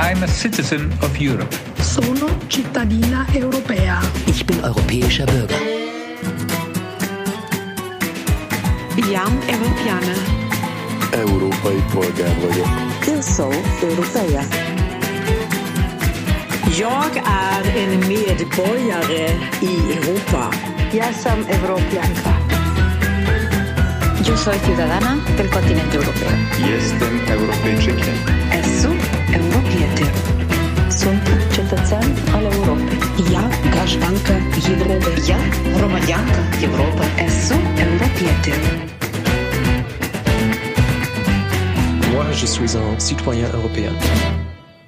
I'm a citizen of Europe. Sono cittadina europea. Ich bin europäischer Bürger. Jam Europeană. Európai polgár vagyok. Eu sou europeia. Jag är en medborgare i Europa. Jag som europeanka. Yo soy ciudadana del continente europeo. Jestem Europejczykiem. Esu europieter. Sunt cetățean al Europei. Я гражданка Европы. Я громадянка Европы. Esu europieter. Moi, je suis un citoyen européen.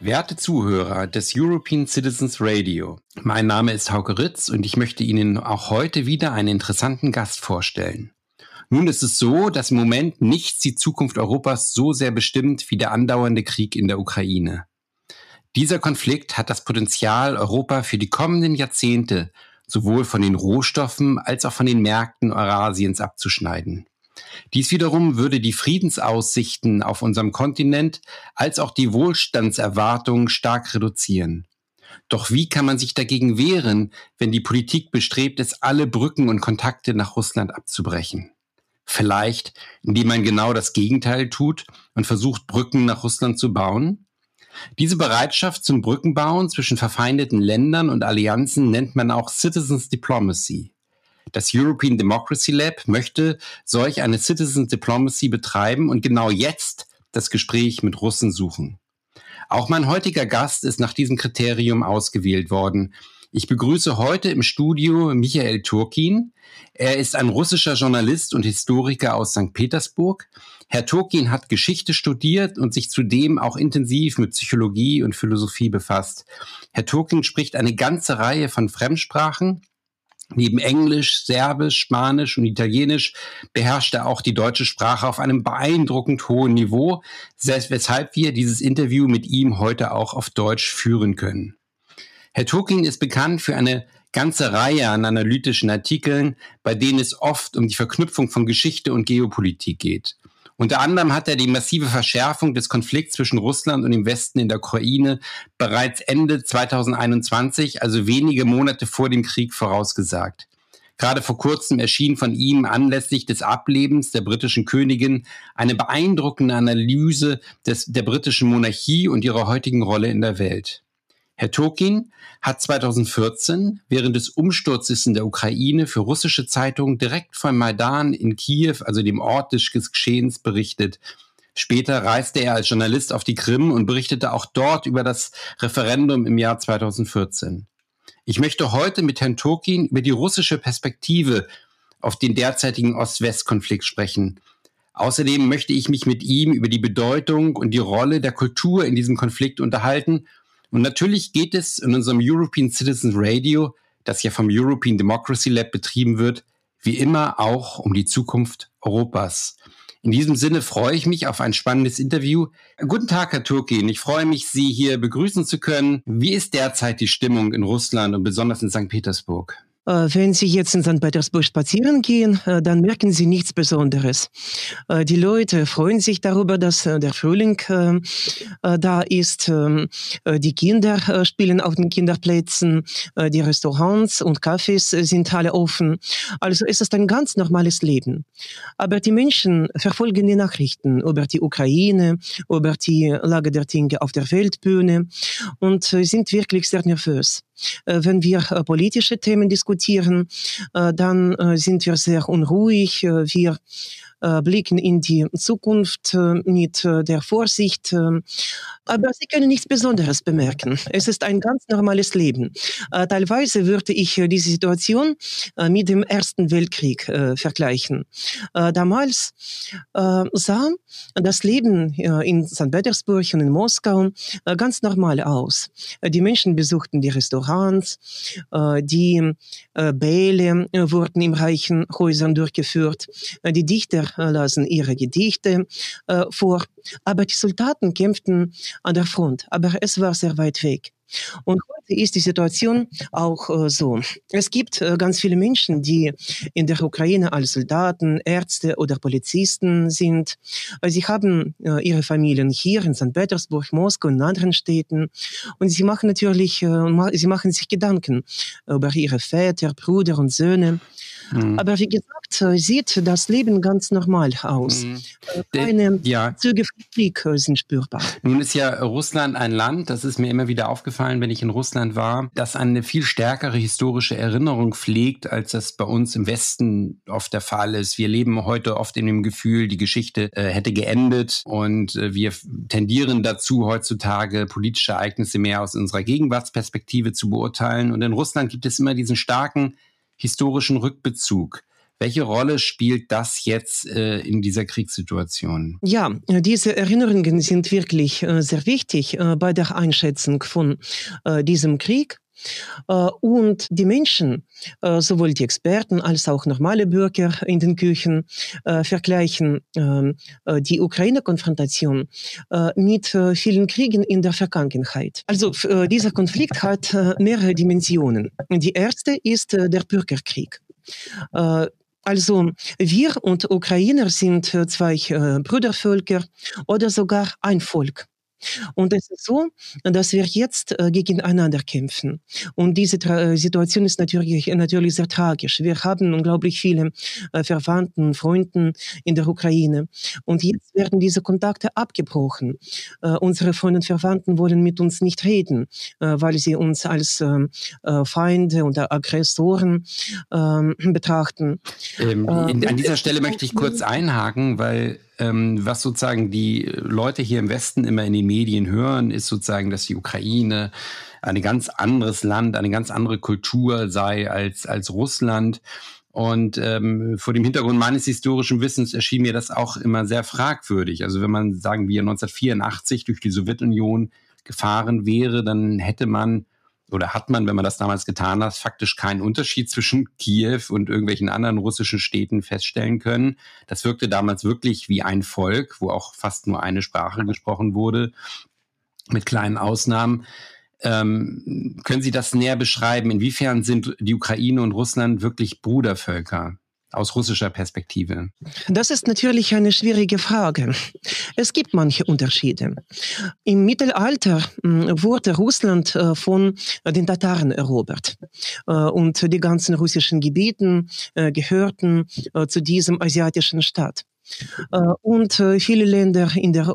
Werte Zuhörer des European Citizens Radio, mein Name ist Hauke Ritz und ich möchte Ihnen auch heute wieder einen interessanten Gast vorstellen. Nun ist es so, dass im Moment nichts die Zukunft Europas so sehr bestimmt wie der andauernde Krieg in der Ukraine. Dieser Konflikt hat das Potenzial, Europa für die kommenden Jahrzehnte sowohl von den Rohstoffen als auch von den Märkten Eurasiens abzuschneiden. Dies wiederum würde die Friedensaussichten auf unserem Kontinent als auch die Wohlstandserwartungen stark reduzieren. Doch wie kann man sich dagegen wehren, wenn die Politik bestrebt ist, alle Brücken und Kontakte nach Russland abzubrechen? Vielleicht, indem man genau das Gegenteil tut und versucht, Brücken nach Russland zu bauen? Diese Bereitschaft zum Brückenbauen zwischen verfeindeten Ländern und Allianzen nennt man auch Citizens Diplomacy. Das European Democracy Lab möchte solch eine Citizens Diplomacy betreiben und genau jetzt das Gespräch mit Russen suchen. Auch mein heutiger Gast ist nach diesem Kriterium ausgewählt worden. Ich begrüße heute im Studio Michael Turkin. Er ist ein russischer Journalist und Historiker aus St. Petersburg. Herr Turkin hat Geschichte studiert und sich zudem auch intensiv mit Psychologie und Philosophie befasst. Herr Turkin spricht eine ganze Reihe von Fremdsprachen. Neben Englisch, Serbisch, Spanisch und Italienisch beherrscht er auch die deutsche Sprache auf einem beeindruckend hohen Niveau, weshalb wir dieses Interview mit ihm heute auch auf Deutsch führen können. Herr Turkin ist bekannt für eine ganze Reihe an analytischen Artikeln, bei denen es oft um die Verknüpfung von Geschichte und Geopolitik geht. Unter anderem hat er die massive Verschärfung des Konflikts zwischen Russland und dem Westen in der Ukraine bereits Ende 2021, also wenige Monate vor dem Krieg, vorausgesagt. Gerade vor kurzem erschien von ihm anlässlich des Ablebens der britischen Königin eine beeindruckende Analyse des, der britischen Monarchie und ihrer heutigen Rolle in der Welt. Herr Tokin hat 2014 während des Umsturzes in der Ukraine für russische Zeitungen direkt von Maidan in Kiew, also dem Ort des Geschehens, berichtet. Später reiste er als Journalist auf die Krim und berichtete auch dort über das Referendum im Jahr 2014. Ich möchte heute mit Herrn Turkin über die russische Perspektive auf den derzeitigen Ost-West-Konflikt sprechen. Außerdem möchte ich mich mit ihm über die Bedeutung und die Rolle der Kultur in diesem Konflikt unterhalten und natürlich geht es in unserem European Citizens Radio, das ja vom European Democracy Lab betrieben wird, wie immer auch um die Zukunft Europas. In diesem Sinne freue ich mich auf ein spannendes Interview. Guten Tag, Herr Turkin. Ich freue mich, Sie hier begrüßen zu können. Wie ist derzeit die Stimmung in Russland und besonders in St. Petersburg? Äh, wenn Sie jetzt in St. Petersburg spazieren gehen, äh, dann merken Sie nichts Besonderes. Äh, die Leute freuen sich darüber, dass der Frühling da ist. Ähm, die Kinder spielen auf den Kinderplätzen. Die Restaurants und Cafés sind alle offen. Also es ist ein ganz normales Leben. Aber die Menschen verfolgen die Nachrichten über die Ukraine, über die Lage der Dinge auf der Weltbühne und sind wirklich sehr nervös. Wenn wir politische Themen diskutieren, äh, dann äh, sind wir sehr unruhig. Äh, blicken in die Zukunft mit der Vorsicht. Aber Sie können nichts Besonderes bemerken. Es ist ein ganz normales Leben. Teilweise würde ich diese Situation mit dem Ersten Weltkrieg vergleichen. Damals sah das Leben in St. Petersburg und in Moskau ganz normal aus. Die Menschen besuchten die Restaurants, die Bälle wurden in reichen Häusern durchgeführt. Die Dichter lasen ihre Gedichte äh, vor. Aber die Soldaten kämpften an der Front, aber es war sehr weit weg. Und heute ist die Situation auch äh, so. Es gibt äh, ganz viele Menschen, die in der Ukraine als Soldaten, Ärzte oder Polizisten sind. Äh, sie haben äh, ihre Familien hier in St. Petersburg, Moskau und anderen Städten. Und sie machen natürlich, äh, sie machen sich Gedanken über ihre Väter, Brüder und Söhne. Mhm. Aber wie gesagt, äh, sieht das Leben ganz normal aus. Mhm. Keine ja. Züge von Krieg sind spürbar. Nun ist ja Russland ein Land, das ist mir immer wieder aufgefallen, wenn ich in Russland war, das eine viel stärkere historische Erinnerung pflegt, als das bei uns im Westen oft der Fall ist. Wir leben heute oft in dem Gefühl, die Geschichte äh, hätte geendet und äh, wir tendieren dazu, heutzutage politische Ereignisse mehr aus unserer Gegenwartsperspektive zu beurteilen. Und in Russland gibt es immer diesen starken historischen Rückbezug. Welche Rolle spielt das jetzt äh, in dieser Kriegssituation? Ja, diese Erinnerungen sind wirklich äh, sehr wichtig äh, bei der Einschätzung von äh, diesem Krieg. Äh, und die Menschen, äh, sowohl die Experten als auch normale Bürger in den Küchen, vergleichen ähm, die Ukraine-Konfrontation mit vielen Kriegen in der Vergangenheit. Also dieser Konflikt hat mehrere Dimensionen. Die erste ist der Bürgerkrieg. Also wir und Ukrainer sind zwei Brüdervölker oder sogar ein Volk. Und es ist so, dass wir jetzt äh, gegeneinander kämpfen. Und diese Tra Situation ist natürlich, natürlich sehr tragisch. Wir haben unglaublich viele äh, Verwandten, Freunden in der Ukraine. Und jetzt werden diese Kontakte abgebrochen. Äh, unsere Freunde und Verwandten wollen mit uns nicht reden, äh, weil sie uns als ähm, äh, Feinde oder Aggressoren ähm, betrachten. Ähm, in, an dieser Stelle möchte ich kurz einhaken, weil was sozusagen die Leute hier im Westen immer in den Medien hören, ist sozusagen, dass die Ukraine ein ganz anderes Land, eine ganz andere Kultur sei als, als Russland. Und ähm, vor dem Hintergrund meines historischen Wissens erschien mir das auch immer sehr fragwürdig. Also wenn man, sagen wir, 1984 durch die Sowjetunion gefahren wäre, dann hätte man oder hat man, wenn man das damals getan hat, faktisch keinen Unterschied zwischen Kiew und irgendwelchen anderen russischen Städten feststellen können. Das wirkte damals wirklich wie ein Volk, wo auch fast nur eine Sprache gesprochen wurde, mit kleinen Ausnahmen. Ähm, können Sie das näher beschreiben? Inwiefern sind die Ukraine und Russland wirklich Brudervölker? Aus russischer Perspektive? Das ist natürlich eine schwierige Frage. Es gibt manche Unterschiede. Im Mittelalter hm, wurde Russland äh, von den Tataren erobert äh, und die ganzen russischen Gebieten äh, gehörten zu diesem asiatischen Staat. Und viele Länder in der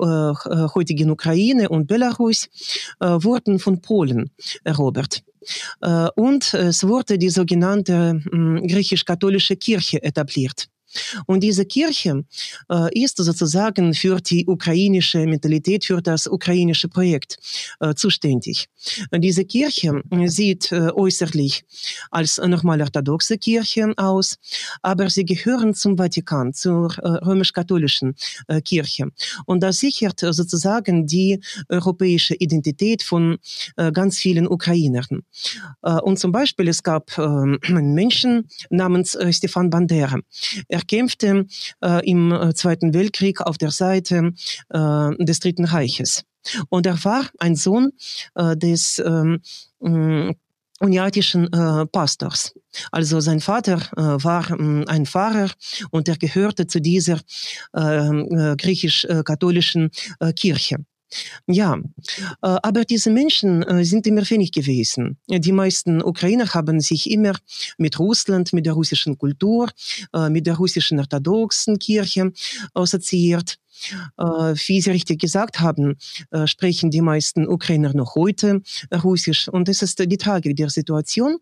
heutigen Ukraine und Belarus wurden von Polen erobert. Äh, und es wurde die sogenannte hm, griechisch-katholische Kirche etabliert. Und diese Kirche äh, ist sozusagen für die ukrainische Mentalität, für das ukrainische Projekt äh, zuständig. Diese Kirche sieht äh, äußerlich als normal orthodoxe Kirche aus, aber sie gehören zum Vatikan, zur äh, römisch-katholischen äh, Kirche. Und das sichert sozusagen die europäische Identität von äh, ganz vielen Ukrainern. und zum Beispiel, es gab ähm, einen Menschen namens Stefan Bandera. Er kämpfte äh, im äh, Zweiten Weltkrieg auf der Seite äh, des Dritten Reiches. Und er war ein Sohn äh, des ähm, mm, uniatischen äh, Pastors. Also sein Vater äh, war äh, ein Pfarrer und er gehörte zu dieser ähm, äh, griechisch-katholischen äh, Kirche. Ja, äh, aber diese Menschen äh, sind immer wenig gewesen. Die meisten Ukrainer haben sich immer mit Russland, mit der russischen Kultur, äh, mit der russischen orthodoxen Kirche assoziiert. Wie Sie richtig gesagt haben, sprechen die meisten Ukrainer noch heute Russisch. Und es ist die Tragik der Situation,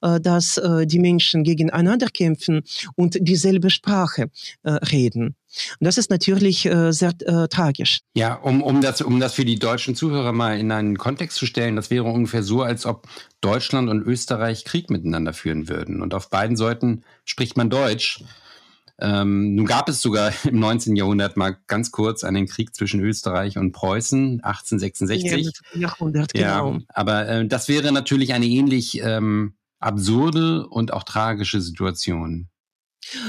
dass die Menschen gegeneinander kämpfen und dieselbe Sprache reden. Und das ist natürlich äh, sehr äh, tragisch. Ja, um, um, das, um das für die deutschen Zuhörer mal in einen Kontext zu stellen, das wäre ungefähr so, als ob Deutschland und Österreich Krieg miteinander führen würden. Und auf beiden Seiten spricht man Deutsch. Ähm, nun gab es sogar im 19. Jahrhundert mal ganz kurz einen Krieg zwischen Österreich und Preußen, 1866. Ja, Jahrhundert, genau. Ja, aber äh, das wäre natürlich eine ähnlich ähm, absurde und auch tragische Situation.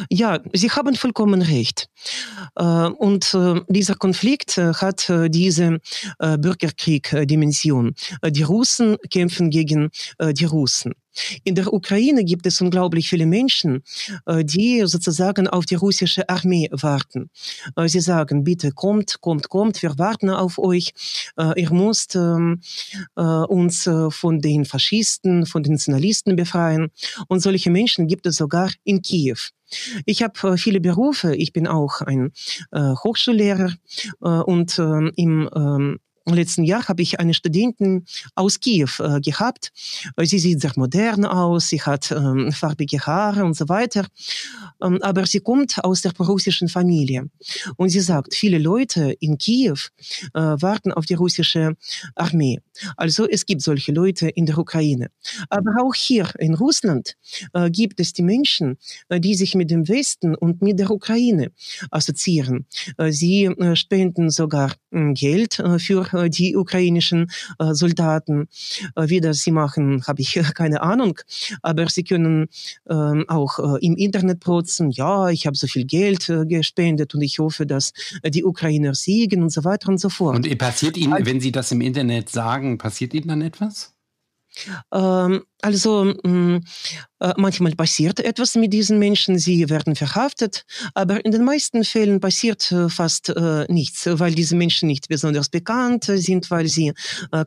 Ja, Sie haben vollkommen recht. Und dieser Konflikt hat diese Bürgerkrieg-Dimension. Die Russen kämpfen gegen die Russen. In der Ukraine gibt es unglaublich viele Menschen, äh, die sozusagen auf die russische Armee warten. Äh, sie sagen, bitte kommt, kommt, kommt, wir warten auf euch. Äh, ihr müsst ähm, uns von den Faschisten, von den Nationalisten befreien. Und solche Menschen gibt es sogar in Kiew. Ich habe viele Berufe. Ich bin auch ein Hochschullehrer und ähm, im ähm, letzten Jahr habe ich eine Studentin aus Kiew äh, gehabt. Sie sieht sehr modern aus, sie hat ähm, farbige Haare und so weiter. Ähm, aber sie kommt aus der russischen Familie. Und sie sagt, viele Leute in Kiew äh, warten auf die russische Armee. Also es gibt solche Leute in der Ukraine. Aber auch hier in Russland äh, gibt es die Menschen, äh, die sich mit dem Westen und mit der Ukraine assoziieren. Äh, sie äh, spenden sogar Geld für die ukrainischen äh, Soldaten. Äh, wie das sie machen, habe ich keine Ahnung. Aber sie können ähm, auch im Internet protzen, ja, ich habe so viel Geld gespendet und ich hoffe, dass die Ukrainer siegen und so weiter und so fort. Und passiert Ihnen, wenn Sie das im Internet sagen, passiert Ihnen dann etwas? Also äh, manchmal passiert etwas mit diesen Menschen, sie werden verhaftet, aber in den meisten Fällen passiert äh, fast äh, nichts, weil diese Menschen nicht besonders bekannt sind, weil sie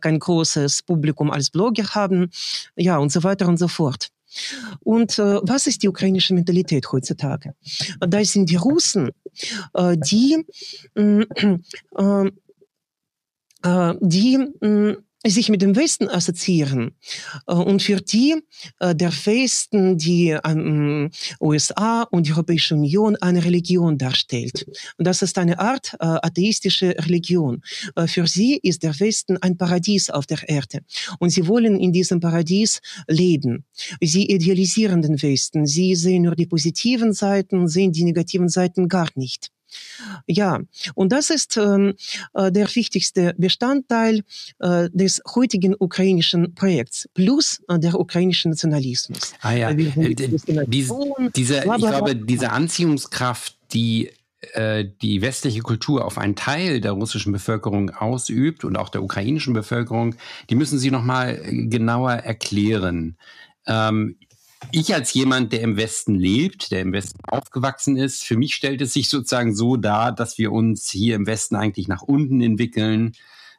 kein großes Publikum als Blogger haben, ja und so weiter und so fort. Und äh, was ist die ukrainische Mentalität heutzutage? Da sind die Russen, äh, die, äh, die sich mit dem Westen assoziieren äh, und für die äh, der Westen die ähm, USA und die Europäische Union eine Religion darstellt. Und das ist eine Art äh, atheistische Religion. Für sie ist der Westen ein Paradies auf der Erde und sie wollen in diesem Paradies leben. Sie idealisieren den Westen, sie sehen nur die positiven Seiten, sehen die negativen Seiten gar nicht. Ja, und das ist ähm, äh, der wichtigste Bestandteil äh, des heutigen ukrainischen Projekts, plus äh, der ukrainische Nationalismus. Ah ja, äh, diese, diese, ich glaube, diese Anziehungskraft, die äh, die westliche Kultur auf einen Teil der russischen Bevölkerung ausübt und auch der ukrainischen Bevölkerung, die müssen Sie noch mal genauer erklären. Ähm, ich als jemand, der im Westen lebt, der im Westen aufgewachsen ist, für mich stellt es sich sozusagen so dar, dass wir uns hier im Westen eigentlich nach unten entwickeln,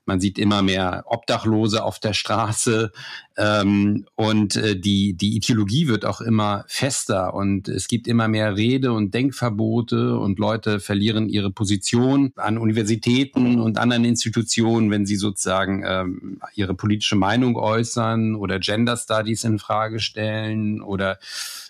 man sieht immer mehr Obdachlose auf der Straße ähm, und äh, die, die Ideologie wird auch immer fester und es gibt immer mehr Rede- und Denkverbote und Leute verlieren ihre Position an Universitäten und anderen Institutionen, wenn sie sozusagen ähm, ihre politische Meinung äußern oder Gender Studies in Frage stellen oder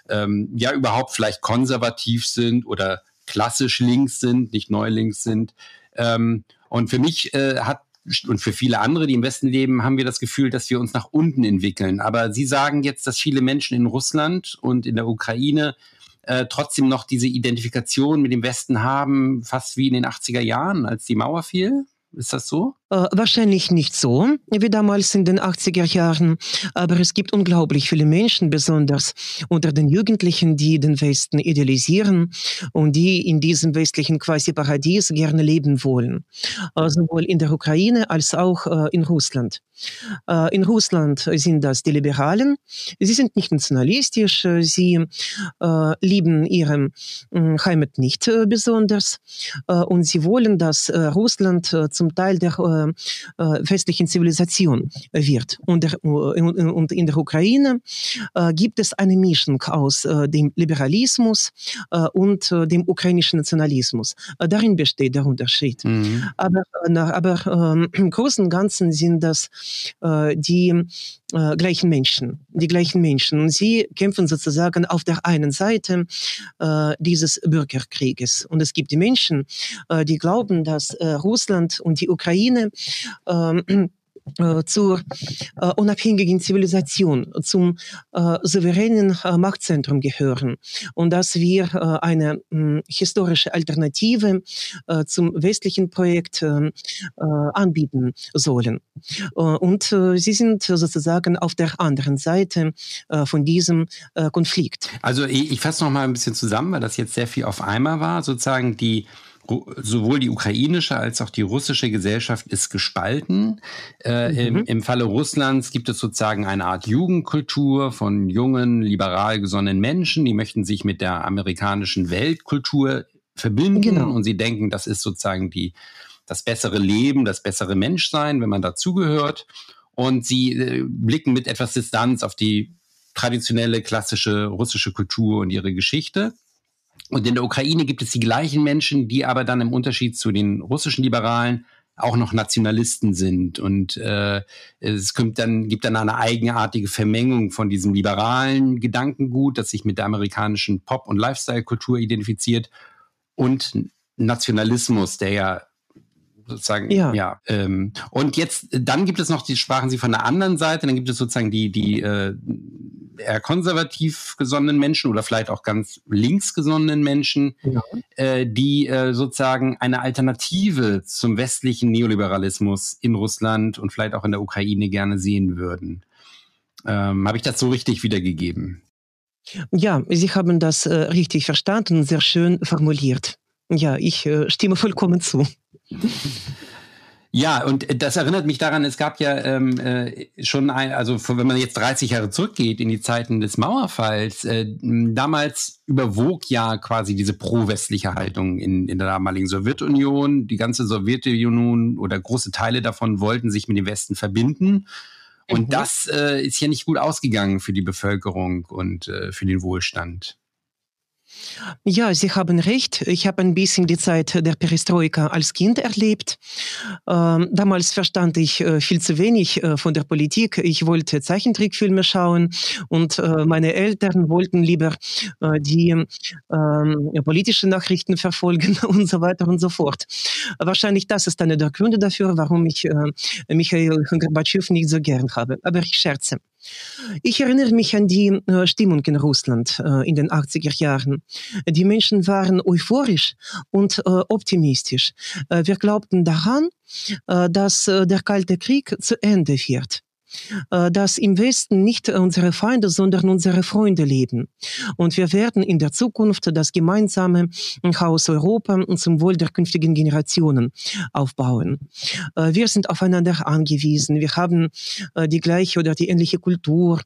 ähm, ja überhaupt vielleicht konservativ sind oder klassisch links sind, nicht neu links sind. Ähm, und für mich äh, hat und für viele andere, die im Westen leben, haben wir das Gefühl, dass wir uns nach unten entwickeln. Aber Sie sagen jetzt, dass viele Menschen in Russland und in der Ukraine äh, trotzdem noch diese Identifikation mit dem Westen haben, fast wie in den 80er Jahren, als die Mauer fiel. Ist das so? Äh, wahrscheinlich nicht so wie damals in den 80er Jahren, aber es gibt unglaublich viele Menschen, besonders unter den Jugendlichen, die den Westen idealisieren und die in diesem westlichen Quasi-Paradies gerne leben wollen, äh, sowohl in der Ukraine als auch äh, in Russland. Äh, in Russland sind das die Liberalen. Sie sind nicht nationalistisch, sie äh, lieben ihre äh, Heimat nicht besonders und sie wollen, dass Russland zum Teil der westlichen Zivilisation wird. Und, der, und in der Ukraine gibt es eine Mischung aus dem Liberalismus und dem ukrainischen Nationalismus. Darin besteht der Unterschied. Mhm. Aber, aber ähm, im Großen und Ganzen sind das äh, die äh, gleichen Menschen, die gleichen Menschen. Und sie kämpfen sozusagen auf der einen Seite äh, dieses Bürgerkrieges. Und es gibt die Menschen, äh, die glauben, dass äh, Russland und die Ukraine äh, zur äh, unabhängigen Zivilisation, zum äh, souveränen äh, Machtzentrum gehören und dass wir äh, eine mh, historische Alternative äh, zum westlichen Projekt anbieten sollen. und sie sind sozusagen auf der anderen Seite von diesem Konflikt. Also ich, ich fasse noch mal ein bisschen zusammen, weil das jetzt sehr viel auf einmal war. Sozusagen die sowohl die ukrainische als auch die russische Gesellschaft ist gespalten. Äh, mhm. im, Im Falle Russlands gibt es sozusagen eine Art Jugendkultur von jungen, liberal gesonnenen Menschen, die möchten sich mit der amerikanischen Weltkultur verbinden genau. und sie denken, das ist sozusagen die, das bessere Leben, das bessere Menschsein, wenn man dazugehört. Und sie äh, blicken mit etwas Distanz auf die traditionelle, klassische russische Kultur und ihre Geschichte. Und in der Ukraine gibt es die gleichen Menschen, die aber dann im Unterschied zu den russischen Liberalen auch noch Nationalisten sind. Und äh, es kommt dann, gibt dann eine eigenartige Vermengung von diesem liberalen Gedankengut, das sich mit der amerikanischen Pop- und Lifestyle-Kultur identifiziert, und Nationalismus, der ja sozusagen, ja. ja ähm, und jetzt, dann gibt es noch, die sprachen Sie von der anderen Seite, dann gibt es sozusagen die, die äh, eher konservativ gesonnenen Menschen oder vielleicht auch ganz links gesonnenen Menschen, ja. äh, die äh, sozusagen eine Alternative zum westlichen Neoliberalismus in Russland und vielleicht auch in der Ukraine gerne sehen würden. Ähm, Habe ich das so richtig wiedergegeben? Ja, Sie haben das äh, richtig verstanden, sehr schön formuliert. Ja, ich äh, stimme vollkommen zu. Ja, und das erinnert mich daran, es gab ja ähm, äh, schon ein, also wenn man jetzt 30 Jahre zurückgeht in die Zeiten des Mauerfalls, äh, damals überwog ja quasi diese pro-westliche Haltung in, in der damaligen Sowjetunion. Die ganze Sowjetunion oder große Teile davon wollten sich mit dem Westen verbinden. Und mhm. das äh, ist ja nicht gut ausgegangen für die Bevölkerung und äh, für den Wohlstand. Ja, Sie haben recht. Ich habe ein bisschen die Zeit der Perestroika als Kind erlebt. Ähm, damals verstand ich äh, viel zu wenig äh, von der Politik. Ich wollte Zeichentrickfilme schauen und äh, meine Eltern wollten lieber die ähm, politischen Nachrichten verfolgen und so weiter und so fort. Wahrscheinlich das ist einer der Gründe dafür, warum ich Michael Gorbatschow nicht so gern habe. Aber ich scherze. Ich erinnere mich an die äh, Stimmung in Russland äh, in den 80er Jahren. Die Menschen waren euphorisch und äh, optimistisch. Wir glaubten daran, dass der Kalte Krieg zu Ende wird. Äh, dass im Westen nicht unsere Feinde, sondern unsere Freunde leben. Und wir werden in der Zukunft das gemeinsame Haus Europa zum Wohl der künftigen Generationen aufbauen. Äh, wir sind aufeinander angewiesen. Wir haben äh, die gleiche oder die ähnliche Kultur.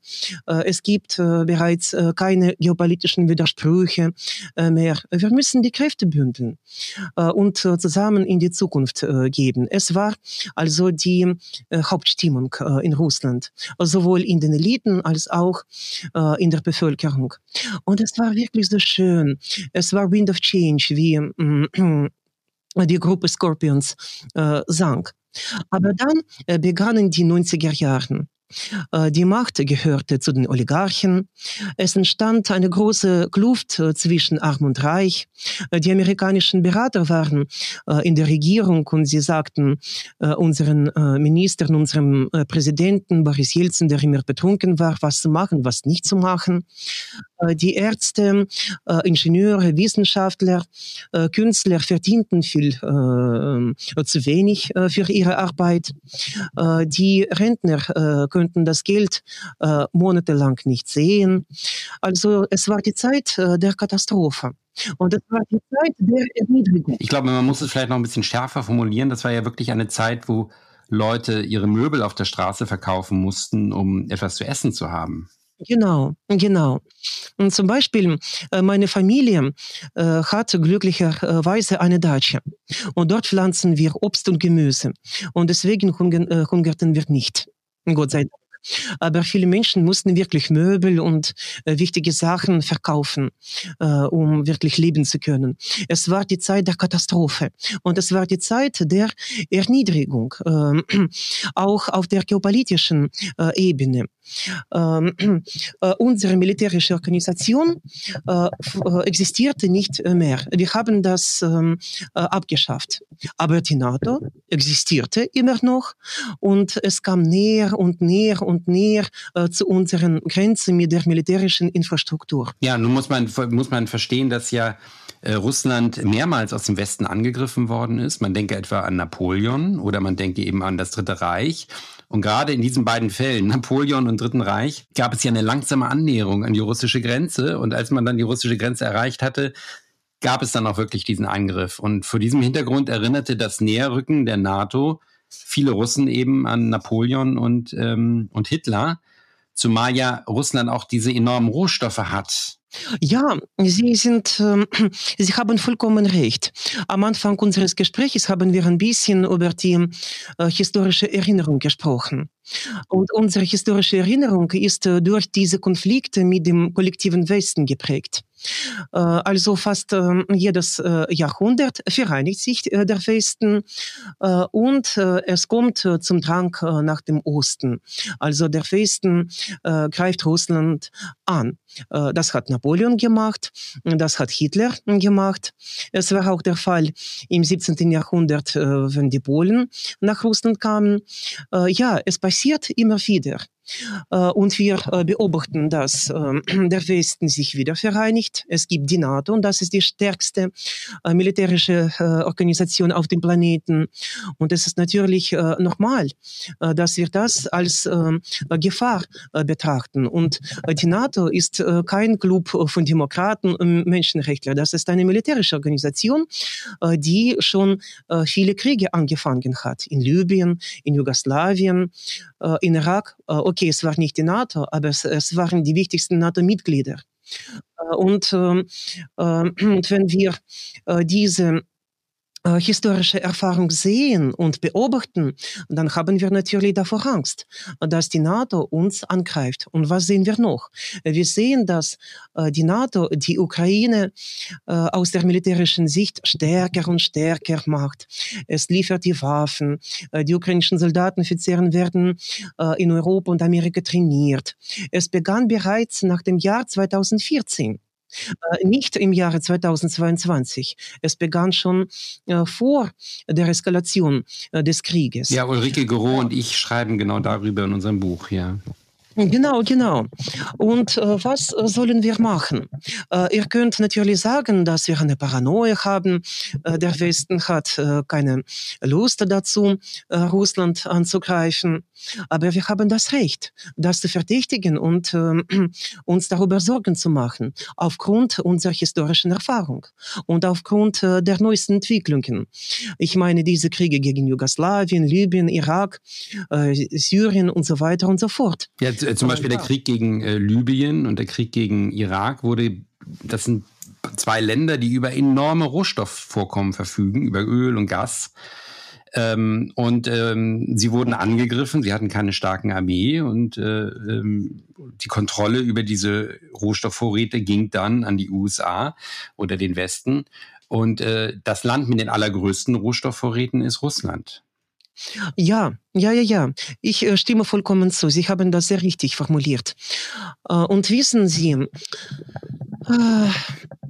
Es gibt bereits keine geopolitischen Widersprüche mehr. Wir müssen die Kräfte bündeln und zusammen in die Zukunft geben. Es war also die Hauptstimmung in Russland. Russland, sowohl in den Eliten als auch äh, in der Bevölkerung. Und es war wirklich so schön. Es war Wind of Change, wie äh, die Gruppe Scorpions äh, sang. Aber dann äh, begannen die 90er Jahre. Äh, die Macht gehörte zu den Oligarchen. Es entstand eine große Kluft äh, zwischen Arm und Reich. Äh, die amerikanischen Berater waren in der Regierung und sie sagten unseren Ministern, unserem Präsidenten Boris Jelzin, der immer betrunken war, was zu machen, was nicht zu machen. Die Ärzte, Ingenieure, Wissenschaftler, Künstler verdienten viel zu wenig für ihre Arbeit. Die Rentner könnten das Geld äh, monatelang nicht sehen. Also es war die Zeit äh, der Katastrophe. Und es war die Zeit der Erniedrigung. Ich glaube, man muss es vielleicht noch ein bisschen schärfer formulieren. Das war ja wirklich eine Zeit, wo Leute ihre Möbel auf der Straße verkaufen mussten, um etwas zu essen zu haben. Genau, genau. Und zum Beispiel äh, meine Familie äh, hat glücklicherweise eine Datsche und dort pflanzen wir Obst und Gemüse und deswegen hungerten wir nicht. Gott sei Dank. Aber viele Menschen mussten wirklich Möbel und äh, wichtige Sachen verkaufen, äh, um wirklich leben zu können. Es war die Zeit der Katastrophe und es war die Zeit der Erniedrigung, äh, auch auf der geopolitischen äh, Ebene. Ähm, äh, unsere militärische Organisation äh, äh, existierte nicht mehr. Wir haben das ähm, äh, abgeschafft. Aber die NATO existierte immer noch und es kam näher und näher und näher äh, zu unseren Grenzen mit der militärischen Infrastruktur. Ja, nun muss man, muss man verstehen, dass ja äh, Russland mehrmals aus dem Westen angegriffen worden ist. Man denke etwa an Napoleon oder man denke eben an das Dritte Reich. Und gerade in diesen beiden Fällen, Napoleon und Dritten Reich, gab es ja eine langsame Annäherung an die russische Grenze. Und als man dann die russische Grenze erreicht hatte, gab es dann auch wirklich diesen Angriff. Und vor diesem Hintergrund erinnerte das Näherrücken der NATO viele Russen eben an Napoleon und, ähm, und Hitler, zumal ja Russland auch diese enormen Rohstoffe hat. Ja, Sie sind, äh, Sie haben vollkommen recht. Am Anfang unseres Gesprächs haben wir ein bisschen über die äh, historische Erinnerung gesprochen. Und unsere historische Erinnerung ist äh, durch diese Konflikte mit dem kollektiven Westen geprägt. Äh, also fast äh, jedes Jahrhundert vereinigt sich der Westen und es kommt zum Drang nach dem Osten. Also der Westen greift Russland an. Das hat Napoleon gemacht, das hat Hitler gemacht. Es war auch der Fall im 17. Jahrhundert, wenn die Polen nach Russland kamen. Ja, es passiert passiert immer wieder. Äh, und wir äh, beobachten, dass ähm, der Westen sich wieder vereinigt. Es gibt die NATO und das ist die stärkste äh, militärische Organisation auf dem Planeten. Und es ist natürlich normal, dass wir das als ähm, Gefahr betrachten. Und die NATO ist kein Club von Demokraten und Menschenrechtlern. Das ist eine militärische Organisation, die schon viele Kriege angefangen hat. In Libyen, in Jugoslawien, in Irak okay, es war nicht die NATO, aber es, es waren die wichtigsten NATO-Mitglieder. Äh, und, äh, und wenn wir äh, diese äh, historische Erfahrung sehen und beobachten, dann haben wir natürlich davor Angst, dass die NATO uns angreift. Und was sehen wir noch? Wir sehen, dass äh, die NATO die Ukraine äh, aus der militärischen Sicht stärker und stärker macht. Es liefert die Waffen. Die ukrainischen Soldaten, Offizieren werden in Europa und Amerika trainiert. Es begann bereits nach dem Jahr 2014. Äh, nicht im Jahre 2022. Es begann schon äh, vor der Eskalation äh, des Krieges. Ja, Ulrike Gero und ich schreiben genau darüber in unserem Buch, ja. Genau, genau. Und äh, was sollen wir machen? Äh, ihr könnt natürlich sagen, dass wir eine Paranoia haben. Äh, der Westen hat keine Lust dazu, Russland anzugreifen. Aber wir haben das Recht, das zu verdächtigen und ähm, uns darüber Sorgen zu machen, aufgrund unserer historischen Erfahrung und aufgrund der neuesten Entwicklungen. Ich meine diese Kriege gegen Jugoslawien, Libyen, Irak, Syrien und so weiter und so fort. Ja, äh, zum Beispiel der Krieg gegen äh, Libyen und der Krieg gegen Irak wurde, das sind zwei Länder, die über enorme Rohstoffvorkommen verfügen, über Öl und Gas. Ähm, und ähm, sie wurden angegriffen, sie hatten keine starken Armee und äh, ähm, die Kontrolle über diese Rohstoffvorräte ging dann an die USA oder den Westen. Und äh, das Land mit den allergrößten Rohstoffvorräten ist Russland. Ja, ja, ja, ja. Ich äh, stimme vollkommen zu. Sie haben das sehr richtig formuliert. Äh, und wissen Sie, äh,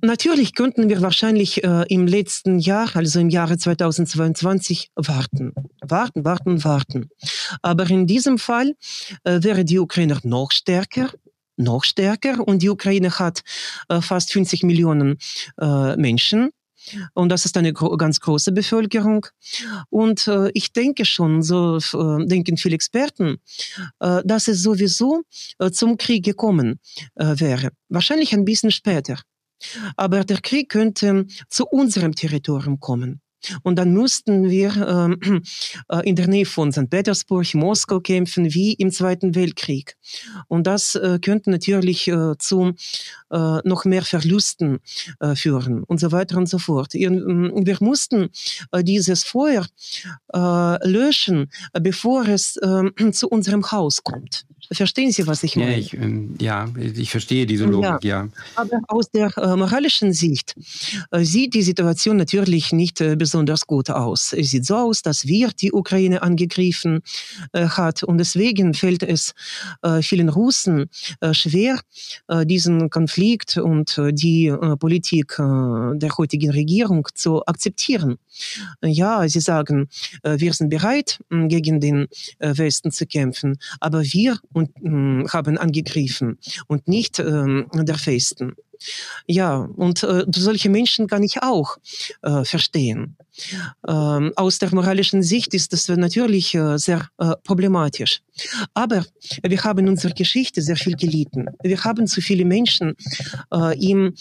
natürlich könnten wir wahrscheinlich äh, im letzten Jahr, also im Jahre 2022, warten. Warten, warten, warten. Aber in diesem Fall äh, wäre die Ukraine noch stärker noch stärker und die Ukraine hat äh, fast 50 Millionen äh, Menschen und das ist eine ganz große Bevölkerung. Und äh, ich denke schon, so äh, denken viele Experten, dass es sowieso zum Krieg gekommen wäre. Wahrscheinlich ein bisschen später. Aber der Krieg könnte zu unserem Territorium kommen. Und dann mussten wir äh, in der Nähe von St. Petersburg, Moskau kämpfen, wie im Zweiten Weltkrieg. Und das äh, könnte natürlich äh, zu äh, noch mehr Verlusten äh, führen und so weiter und so fort. Wir mussten äh, dieses Feuer äh, löschen, bevor es ähm, zu unserem Haus kommt. Verstehen Sie, was ich meine? Ja, ich, ähm, ja, ich verstehe diese Logik, ja. ja. Aber aus der äh, moralischen Sicht äh, sieht die Situation natürlich nicht äh, besonders gut aus. Es sieht so aus, dass wir die Ukraine angegriffen äh, hat und deswegen fällt es äh, vielen Russen äh, schwer, diesen Konflikt und die Politik der heutigen Regierung zu akzeptieren. Ja, sie sagen, wir sind bereit, gegen den Westen zu kämpfen, aber wir haben angegriffen und nicht der Westen. Ja, und äh, solche Menschen kann ich auch äh, verstehen. Ähm, aus der moralischen Sicht ist das natürlich äh, sehr äh, problematisch. Aber wir haben in unserer Geschichte sehr viel gelitten. Wir haben zu viele Menschen äh, im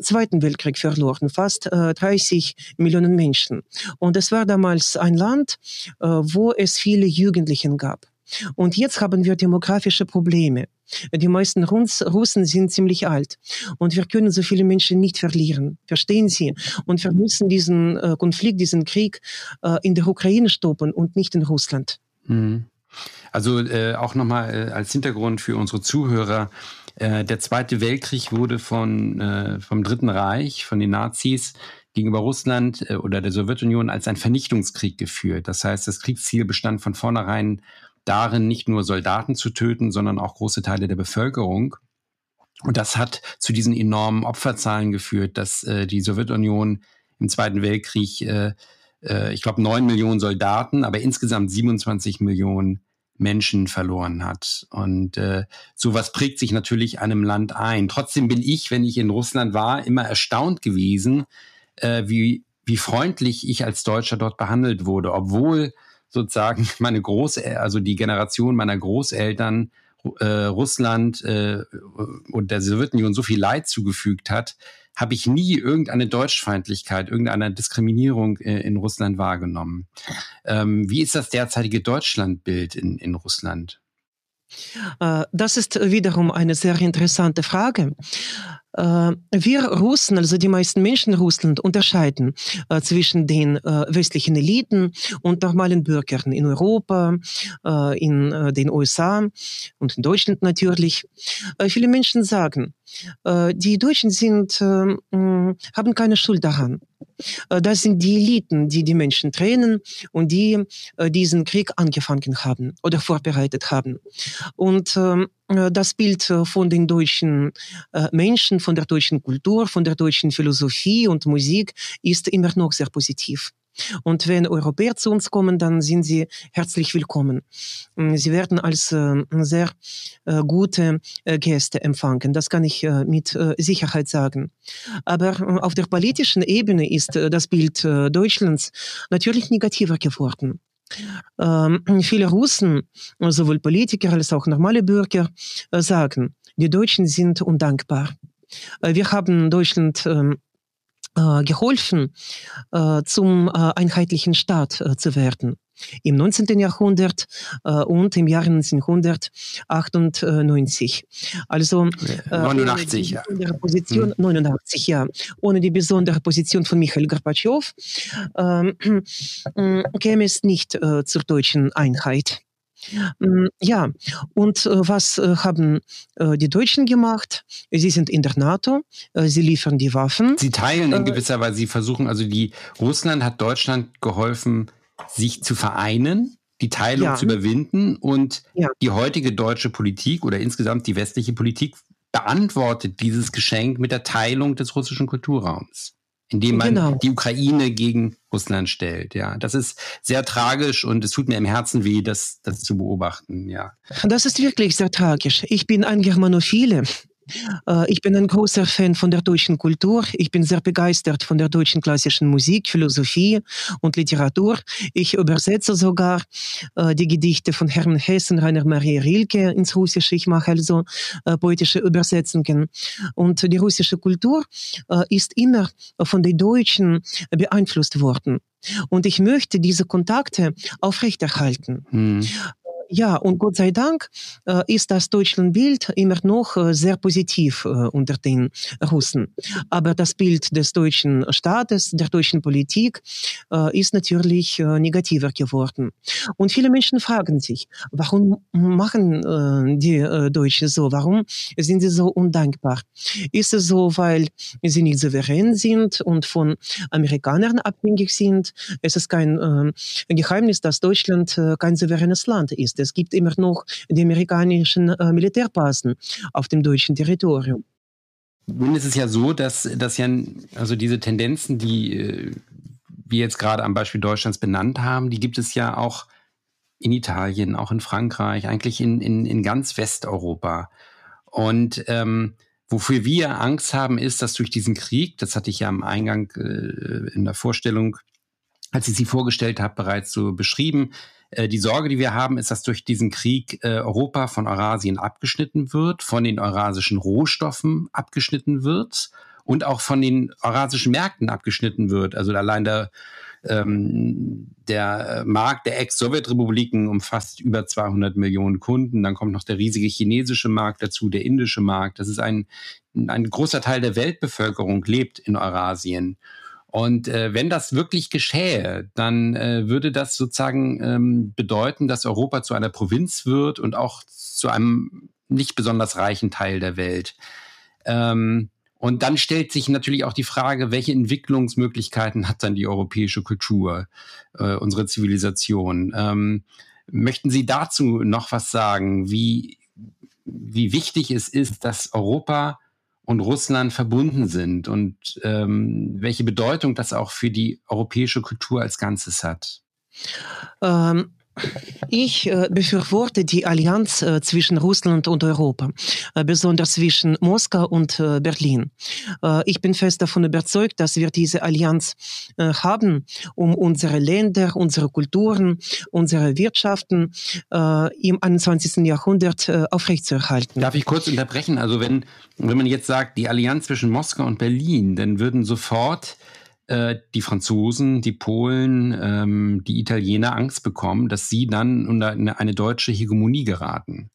Zweiten Weltkrieg verloren, fast 30 äh, Millionen Menschen. Und es war damals ein Land, äh, wo es viele Jugendlichen gab. Und jetzt haben wir demografische Probleme. Die meisten Russen sind ziemlich alt. Und wir können so viele Menschen nicht verlieren. Verstehen Sie? Und wir müssen diesen äh, Konflikt, diesen Krieg äh, in der Ukraine stoppen und nicht in Russland. Mhm. Also äh, auch nochmal äh, als Hintergrund für unsere Zuhörer. Äh, der Zweite Weltkrieg wurde von, äh, vom Dritten Reich, von den Nazis, gegenüber Russland oder der Sowjetunion als ein Vernichtungskrieg geführt. Das heißt, das Kriegsziel bestand von vornherein darin, nicht nur Soldaten zu töten, sondern auch große Teile der Bevölkerung. Und das hat zu diesen enormen Opferzahlen geführt, dass äh, die Sowjetunion im Zweiten Weltkrieg, äh, äh, ich glaube, neun Millionen Soldaten, aber insgesamt 27 Millionen Menschen verloren hat. Und äh, sowas prägt sich natürlich einem Land ein. Trotzdem bin ich, wenn ich in Russland war, immer erstaunt gewesen, äh, wie, wie freundlich ich als Deutscher dort behandelt wurde, obwohl sozusagen meine Groß, also die Generation meiner Großeltern äh, Russland äh, und der Sowjetunion so viel Leid zugefügt hat, habe ich nie irgendeine Deutschfeindlichkeit, irgendeine Diskriminierung äh, in Russland wahrgenommen. Ähm, wie ist das derzeitige Deutschlandbild in, in Russland? Äh, das ist wiederum eine sehr interessante Frage. Äh, wir Russen, also die meisten Menschen in Russland, unterscheiden äh, zwischen den westlichen Eliten und normalen Bürgern in Europa, in den USA und in Deutschland natürlich. Viele Menschen sagen, die Deutschen sind, haben keine Schuld daran. Das sind die Eliten, die die Menschen trennen und die diesen Krieg angefangen haben oder vorbereitet haben. Und ähm, das Bild von den deutschen Menschen, von der deutschen Kultur, von der deutschen Philosophie und Musik ist immer noch sehr positiv. Und wenn Europäer zu uns kommen, dann sind sie herzlich willkommen. Mm, sie werden als äh, sehr äh, gute äh, Gäste empfangen. Das kann ich äh, mit äh, Sicherheit sagen. Aber äh, auf der politischen Ebene ist das Bild Deutschlands natürlich negativer geworden. Viele Russen, sowohl Politiker als auch normale Bürger, sagen, die Deutschen sind undankbar. Wir haben Deutschland geholfen, zum einheitlichen Staat zu werden. Im 19. Jahrhundert und im Jahre 1998. Also 89, ja. Position, hm. 89, ja. Ohne die besondere Position von Michael Gorbatschow ähm, käme es nicht zur deutschen Einheit. Hm, ja, und äh, was äh, haben äh, die Deutschen gemacht? Sie sind in der NATO, sie liefern die Waffen. Sie teilen in gewisser Weise, sie versuchen, also die Russland hat Deutschland geholfen, sich zu vereinen, die Teilung ja. zu überwinden und ja. die heutige deutsche Politik oder insgesamt die westliche Politik beantwortet dieses Geschenk mit der Teilung des russischen Kulturraums indem man genau. die Ukraine gegen Russland stellt. Ja, das ist sehr tragisch und es tut mir im Herzen weh, das, das zu beobachten. Ja, das ist wirklich sehr tragisch. Ich bin ein Germanophile. Äh, ich bin ein großer Fan von der deutschen Kultur. Ich bin sehr begeistert von der deutschen klassischen Musik, Philosophie und Literatur. Ich übersetze sogar äh, die Gedichte von Hermann Hesse und Rainer Maria Rilke ins Russische. Ich mache also äh, poetische Übersetzungen. Und die russische Kultur ist immer von den Deutschen beeinflusst worden. Und ich möchte diese Kontakte aufrechterhalten. Hm Ja, und Gott sei Dank äh, ist das Deutschlandbild immer noch äh, sehr positiv äh, unter den Russen. Aber das Bild des deutschen Staates, der deutschen Politik äh, ist natürlich äh, negativer geworden. Und viele Menschen fragen sich, warum machen äh, die Deutschen so? Warum sind sie so undankbar? Ist es so, weil sie nicht souverän sind und von Amerikanern abhängig sind? Es ist kein Geheimnis, dass Deutschland kein souveränes Land ist. Es gibt immer noch die amerikanischen äh, Militärbasen auf dem deutschen Territorium. Nun ist es ja so, dass, dass ja also diese Tendenzen, die äh, wir jetzt gerade am Beispiel Deutschlands benannt haben, die gibt es ja auch in Italien, auch in Frankreich, eigentlich in, in, in ganz Westeuropa. Und ähm, wofür wir Angst haben, ist, dass durch diesen Krieg, das hatte ich ja am Eingang äh, in der Vorstellung, als ich sie vorgestellt habe, bereits so beschrieben, die Sorge, die wir haben, ist, dass durch diesen Krieg äh, Europa von Eurasien abgeschnitten wird, von den eurasischen Rohstoffen abgeschnitten wird und auch von den eurasischen Märkten abgeschnitten wird. Also allein der, ähm, der Markt der Ex-Sowjetrepubliken umfasst über 200 Millionen Kunden. Dann kommt noch der riesige chinesische Markt dazu, der indische Markt. Das ist ein, ein großer Teil der Weltbevölkerung lebt in Eurasien. Und äh, wenn das wirklich geschähe, dann äh, würde das sozusagen ähm, bedeuten, dass Europa zu einer Provinz wird und auch zu einem nicht besonders reichen Teil der Welt. Ähm, und dann stellt sich natürlich auch die Frage, welche Entwicklungsmöglichkeiten hat dann die europäische Kultur, äh, unsere Zivilisation? Ähm, möchten Sie dazu noch was sagen, wie, wie wichtig es ist, dass Europa und Russland verbunden sind und ähm, welche Bedeutung das auch für die europäische Kultur als Ganzes hat? Ähm, ich äh, befürworte die Allianz äh, zwischen Russland und Europa, äh, besonders zwischen Moskau und äh, Berlin. Äh, ich bin fest davon überzeugt, dass wir diese Allianz äh, haben, um unsere Länder, unsere Kulturen, unsere Wirtschaften im 21. Jahrhundert aufrechtzuerhalten. Darf ich kurz unterbrechen? Also wenn, wenn man jetzt sagt, die Allianz zwischen Moskau und Berlin, dann würden sofort äh, die Franzosen, die Polen, ähm, die Italiener Angst bekommen, dass sie dann unter eine, deutsche Hegemonie geraten.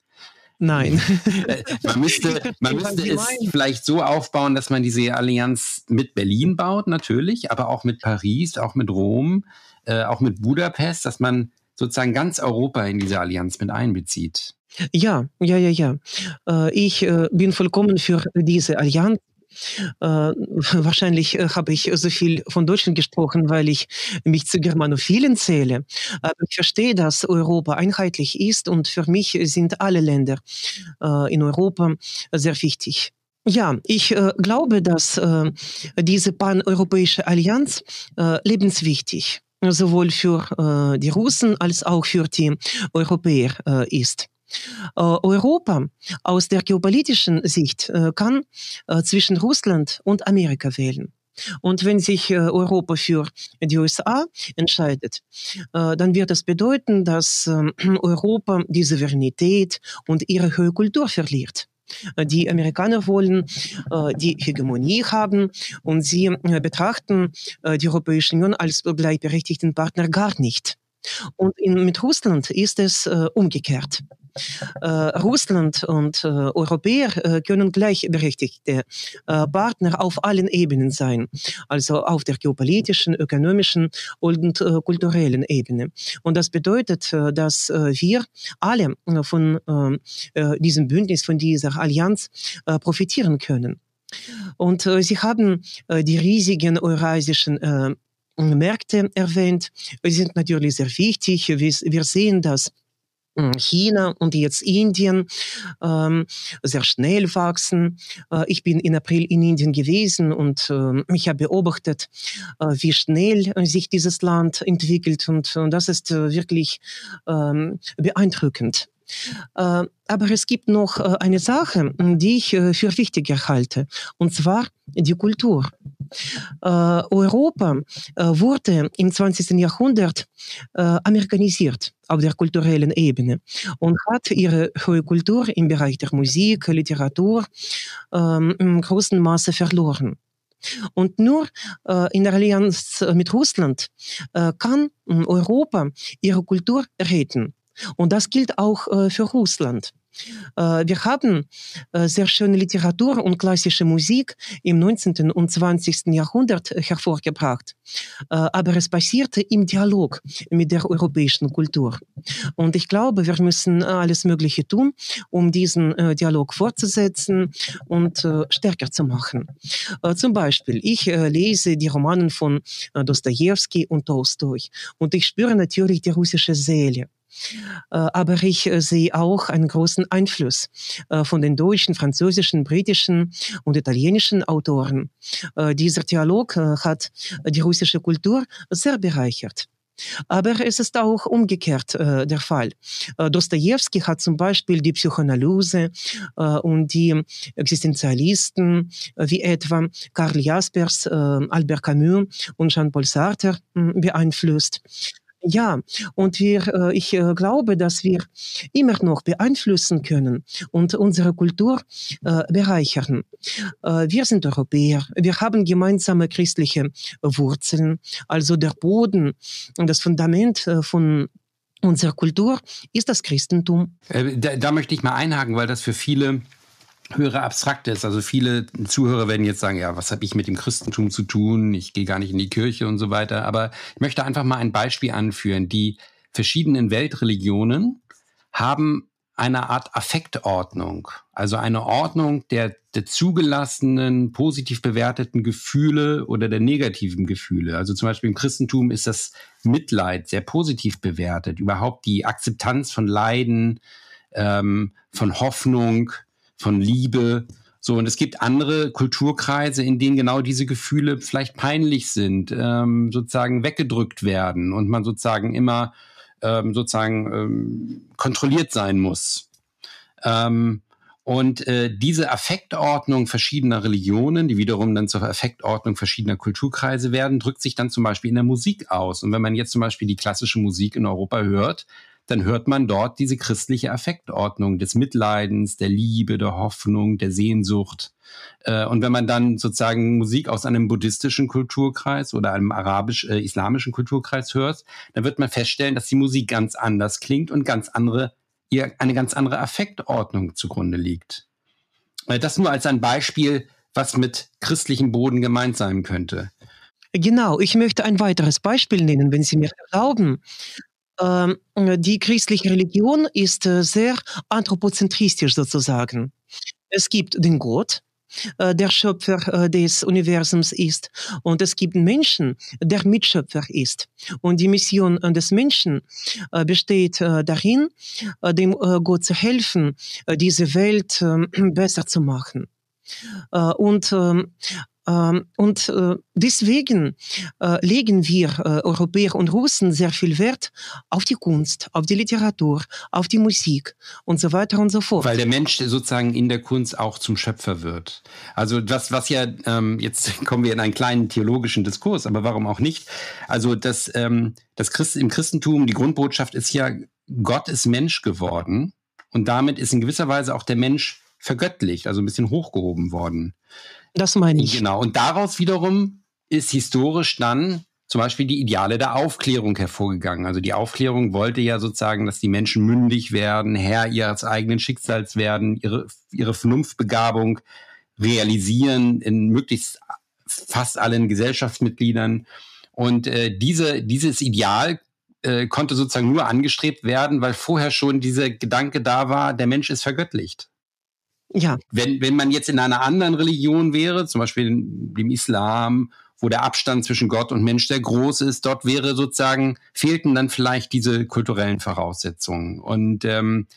Nein. Äh, man müsste, man müsste es vielleicht so aufbauen, dass man diese Allianz mit Berlin baut, natürlich, aber auch mit Paris, auch mit Rom, äh, auch mit Budapest, dass man sozusagen ganz Europa in diese Allianz mit einbezieht. Ja, ja, ja, ja. Äh, ich äh, bin vollkommen für diese Allianz. Äh, wahrscheinlich äh, habe ich so viel von Deutschland gesprochen, weil ich mich zu Germanophilen zähle. Aber ich verstehe, dass Europa einheitlich ist und für mich sind alle Länder äh, in Europa sehr wichtig. Ja, ich äh, glaube, dass äh, diese paneuropäische Allianz äh, lebenswichtig sowohl für die Russen als auch für die Europäer ist. Äh, Europa aus der geopolitischen Sicht äh, kann äh, zwischen Russland und Amerika wählen. Und wenn sich Europa für die USA entscheidet, dann wird das bedeuten, dass ähm, Europa die Souveränität und ihre hohe Kultur verliert. Die Amerikaner wollen die Hegemonie haben und sie betrachten die Europäische Union als gleichberechtigten Partner gar nicht. Und mit Russland ist es umgekehrt. Äh, Russland und äh, Europäer äh, können gleichberechtigte Partner auf allen Ebenen sein, also auf der geopolitischen, ökonomischen und kulturellen Ebene. Und das bedeutet, dass wir alle von diesem Bündnis, von dieser Allianz profitieren können. Und Sie haben die riesigen eurasischen Märkte erwähnt. Sie sind natürlich sehr wichtig. Wir sehen, dass hm, China und jetzt Indien ähm, sehr schnell wachsen. Äh, ich bin in April in Indien gewesen und äh, ich habe beobachtet, äh, wie schnell sich dieses Land entwickelt und, und das ist äh, wirklich ähm, beeindruckend. Äh, aber es gibt noch äh, eine Sache, die ich für wichtiger halte, und zwar die Kultur. Europa wurde im 20. Jahrhundert amerikanisiert auf der kulturellen Ebene und hat ihre hohe Kultur im Bereich der Musik, Literatur ähm, im großen Maße verloren. Und nur äh, in Allianz mit Russland äh, kann Europa ihre Kultur retten Und das gilt auch äh, für Russland. Wir haben sehr schöne Literatur und klassische Musik im 19. und 20. Jahrhundert hervorgebracht. Aber es passierte im Dialog mit der europäischen Kultur. Und ich glaube, wir müssen alles Mögliche tun, um diesen Dialog fortzusetzen und stärker zu machen. Zum Beispiel, ich lese die Romanen von Dostoevsky und Tolstoi und ich spüre natürlich die russische Seele. Aber ich sehe auch einen großen Einfluss äh, von den deutschen, französischen, britischen und italienischen Autoren. Dieser Dialog hat die russische Kultur sehr bereichert. Aber es ist auch umgekehrt äh, der Fall. Äh, Dostoevsky hat zum Beispiel die Psychoanalyse äh, und die Existenzialisten wie etwa Karl Jaspers, Albert Camus und Jean-Paul Sartre beeinflusst. Ja, und wir, äh, ich äh, glaube, dass wir immer noch beeinflussen können und unsere Kultur äh, bereichern. wir sind Europäer, wir haben gemeinsame christliche Wurzeln, also der Boden und das Fundament von unserer Kultur ist das Christentum. Da, da möchte ich mal einhaken, weil das für viele höhere abstrakt ist. Also viele Zuhörer werden jetzt sagen, ja, was habe ich mit dem Christentum zu tun? Ich gehe gar nicht in die Kirche und so weiter. Aber ich möchte einfach mal ein Beispiel anführen. Die verschiedenen Weltreligionen haben eine Art Affektordnung, also eine Ordnung der, der zugelassenen, positiv bewerteten Gefühle oder der negativen Gefühle. Also zum Beispiel im Christentum ist das Mitleid sehr positiv bewertet, überhaupt die Akzeptanz von Leiden, ähm, von Hoffnung, von Liebe. So, und es gibt andere Kulturkreise, in denen genau diese Gefühle vielleicht peinlich sind, ähm, sozusagen weggedrückt werden und man sozusagen immer ähm, sozusagen ähm, kontrolliert sein muss. Ähm, und äh, diese Affektordnung verschiedener Religionen, die wiederum dann zur Affektordnung verschiedener Kulturkreise werden, drückt sich dann zum Beispiel in der Musik aus. Und wenn man jetzt zum Beispiel die klassische Musik in Europa hört, dann hört man dort diese christliche Affektordnung des Mitleidens, der Liebe, der Hoffnung, der Sehnsucht. Äh, und wenn man dann sozusagen Musik aus einem buddhistischen Kulturkreis oder einem arabisch-islamischen äh, Kulturkreis hört, dann wird man feststellen, dass die Musik ganz anders klingt und ganz andere, ihr eine ganz andere Affektordnung zugrunde liegt. Äh, das nur als ein Beispiel, was mit christlichem Boden gemeint sein könnte. Genau, ich möchte ein weiteres Beispiel nennen, wenn Sie mir erlauben. Ähm, die christliche Religion ist äh, sehr anthropozentristisch sozusagen. Es gibt den Gott, äh, der Schöpfer äh, des Universums ist. Und es gibt Menschen, der Mitschöpfer ist. Und die Mission des Menschen besteht darin, dem Gott zu helfen, diese Welt ähm, besser zu machen. Und ähm, und äh, deswegen äh, legen wir äh, Europäer und Russen sehr viel Wert auf die Kunst, auf die Literatur, auf die Musik und so weiter und so fort. Weil der Mensch sozusagen in der Kunst auch zum Schöpfer wird. Also das, was ja, ähm, jetzt kommen wir in einen kleinen theologischen Diskurs, aber warum auch nicht? Also das, ähm, das Christ, im Christentum, die Grundbotschaft ist ja, Gott ist Mensch geworden und damit ist in gewisser Weise auch der Mensch vergöttlicht, also ein bisschen hochgehoben worden. Das meine ich. Genau. Und daraus wiederum ist historisch dann zum Beispiel die Ideale der Aufklärung hervorgegangen. Also die Aufklärung wollte ja sozusagen, dass die Menschen mündig werden, Herr ihres eigenen Schicksals werden, ihre, ihre Vernunftbegabung realisieren in möglichst fast allen Gesellschaftsmitgliedern. Und äh, diese, dieses Ideal äh, konnte sozusagen nur angestrebt werden, weil vorher schon dieser Gedanke da war, der Mensch ist vergöttlicht. Ja. Wenn, wenn man jetzt in einer anderen Religion wäre, zum Beispiel dem Islam, wo der Abstand zwischen Gott und Mensch sehr groß ist, dort wäre sozusagen, fehlten dann vielleicht diese kulturellen Voraussetzungen. Und ähm,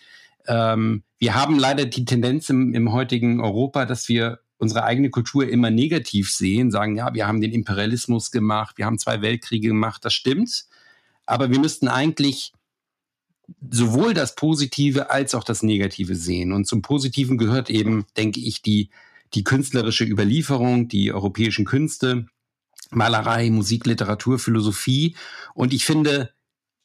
ähm, wir haben leider die Tendenz im, im heutigen Europa, dass wir unsere eigene Kultur immer negativ sehen, sagen, ja, wir haben den Imperialismus gemacht, wir haben zwei Weltkriege gemacht, das stimmt. Aber wir müssten eigentlich sowohl das Positive als auch das Negative sehen. Und zum Positiven gehört eben, denke ich, die, die künstlerische Überlieferung, die europäischen Künste, Malerei, Musik, Literatur, Philosophie. Und ich finde,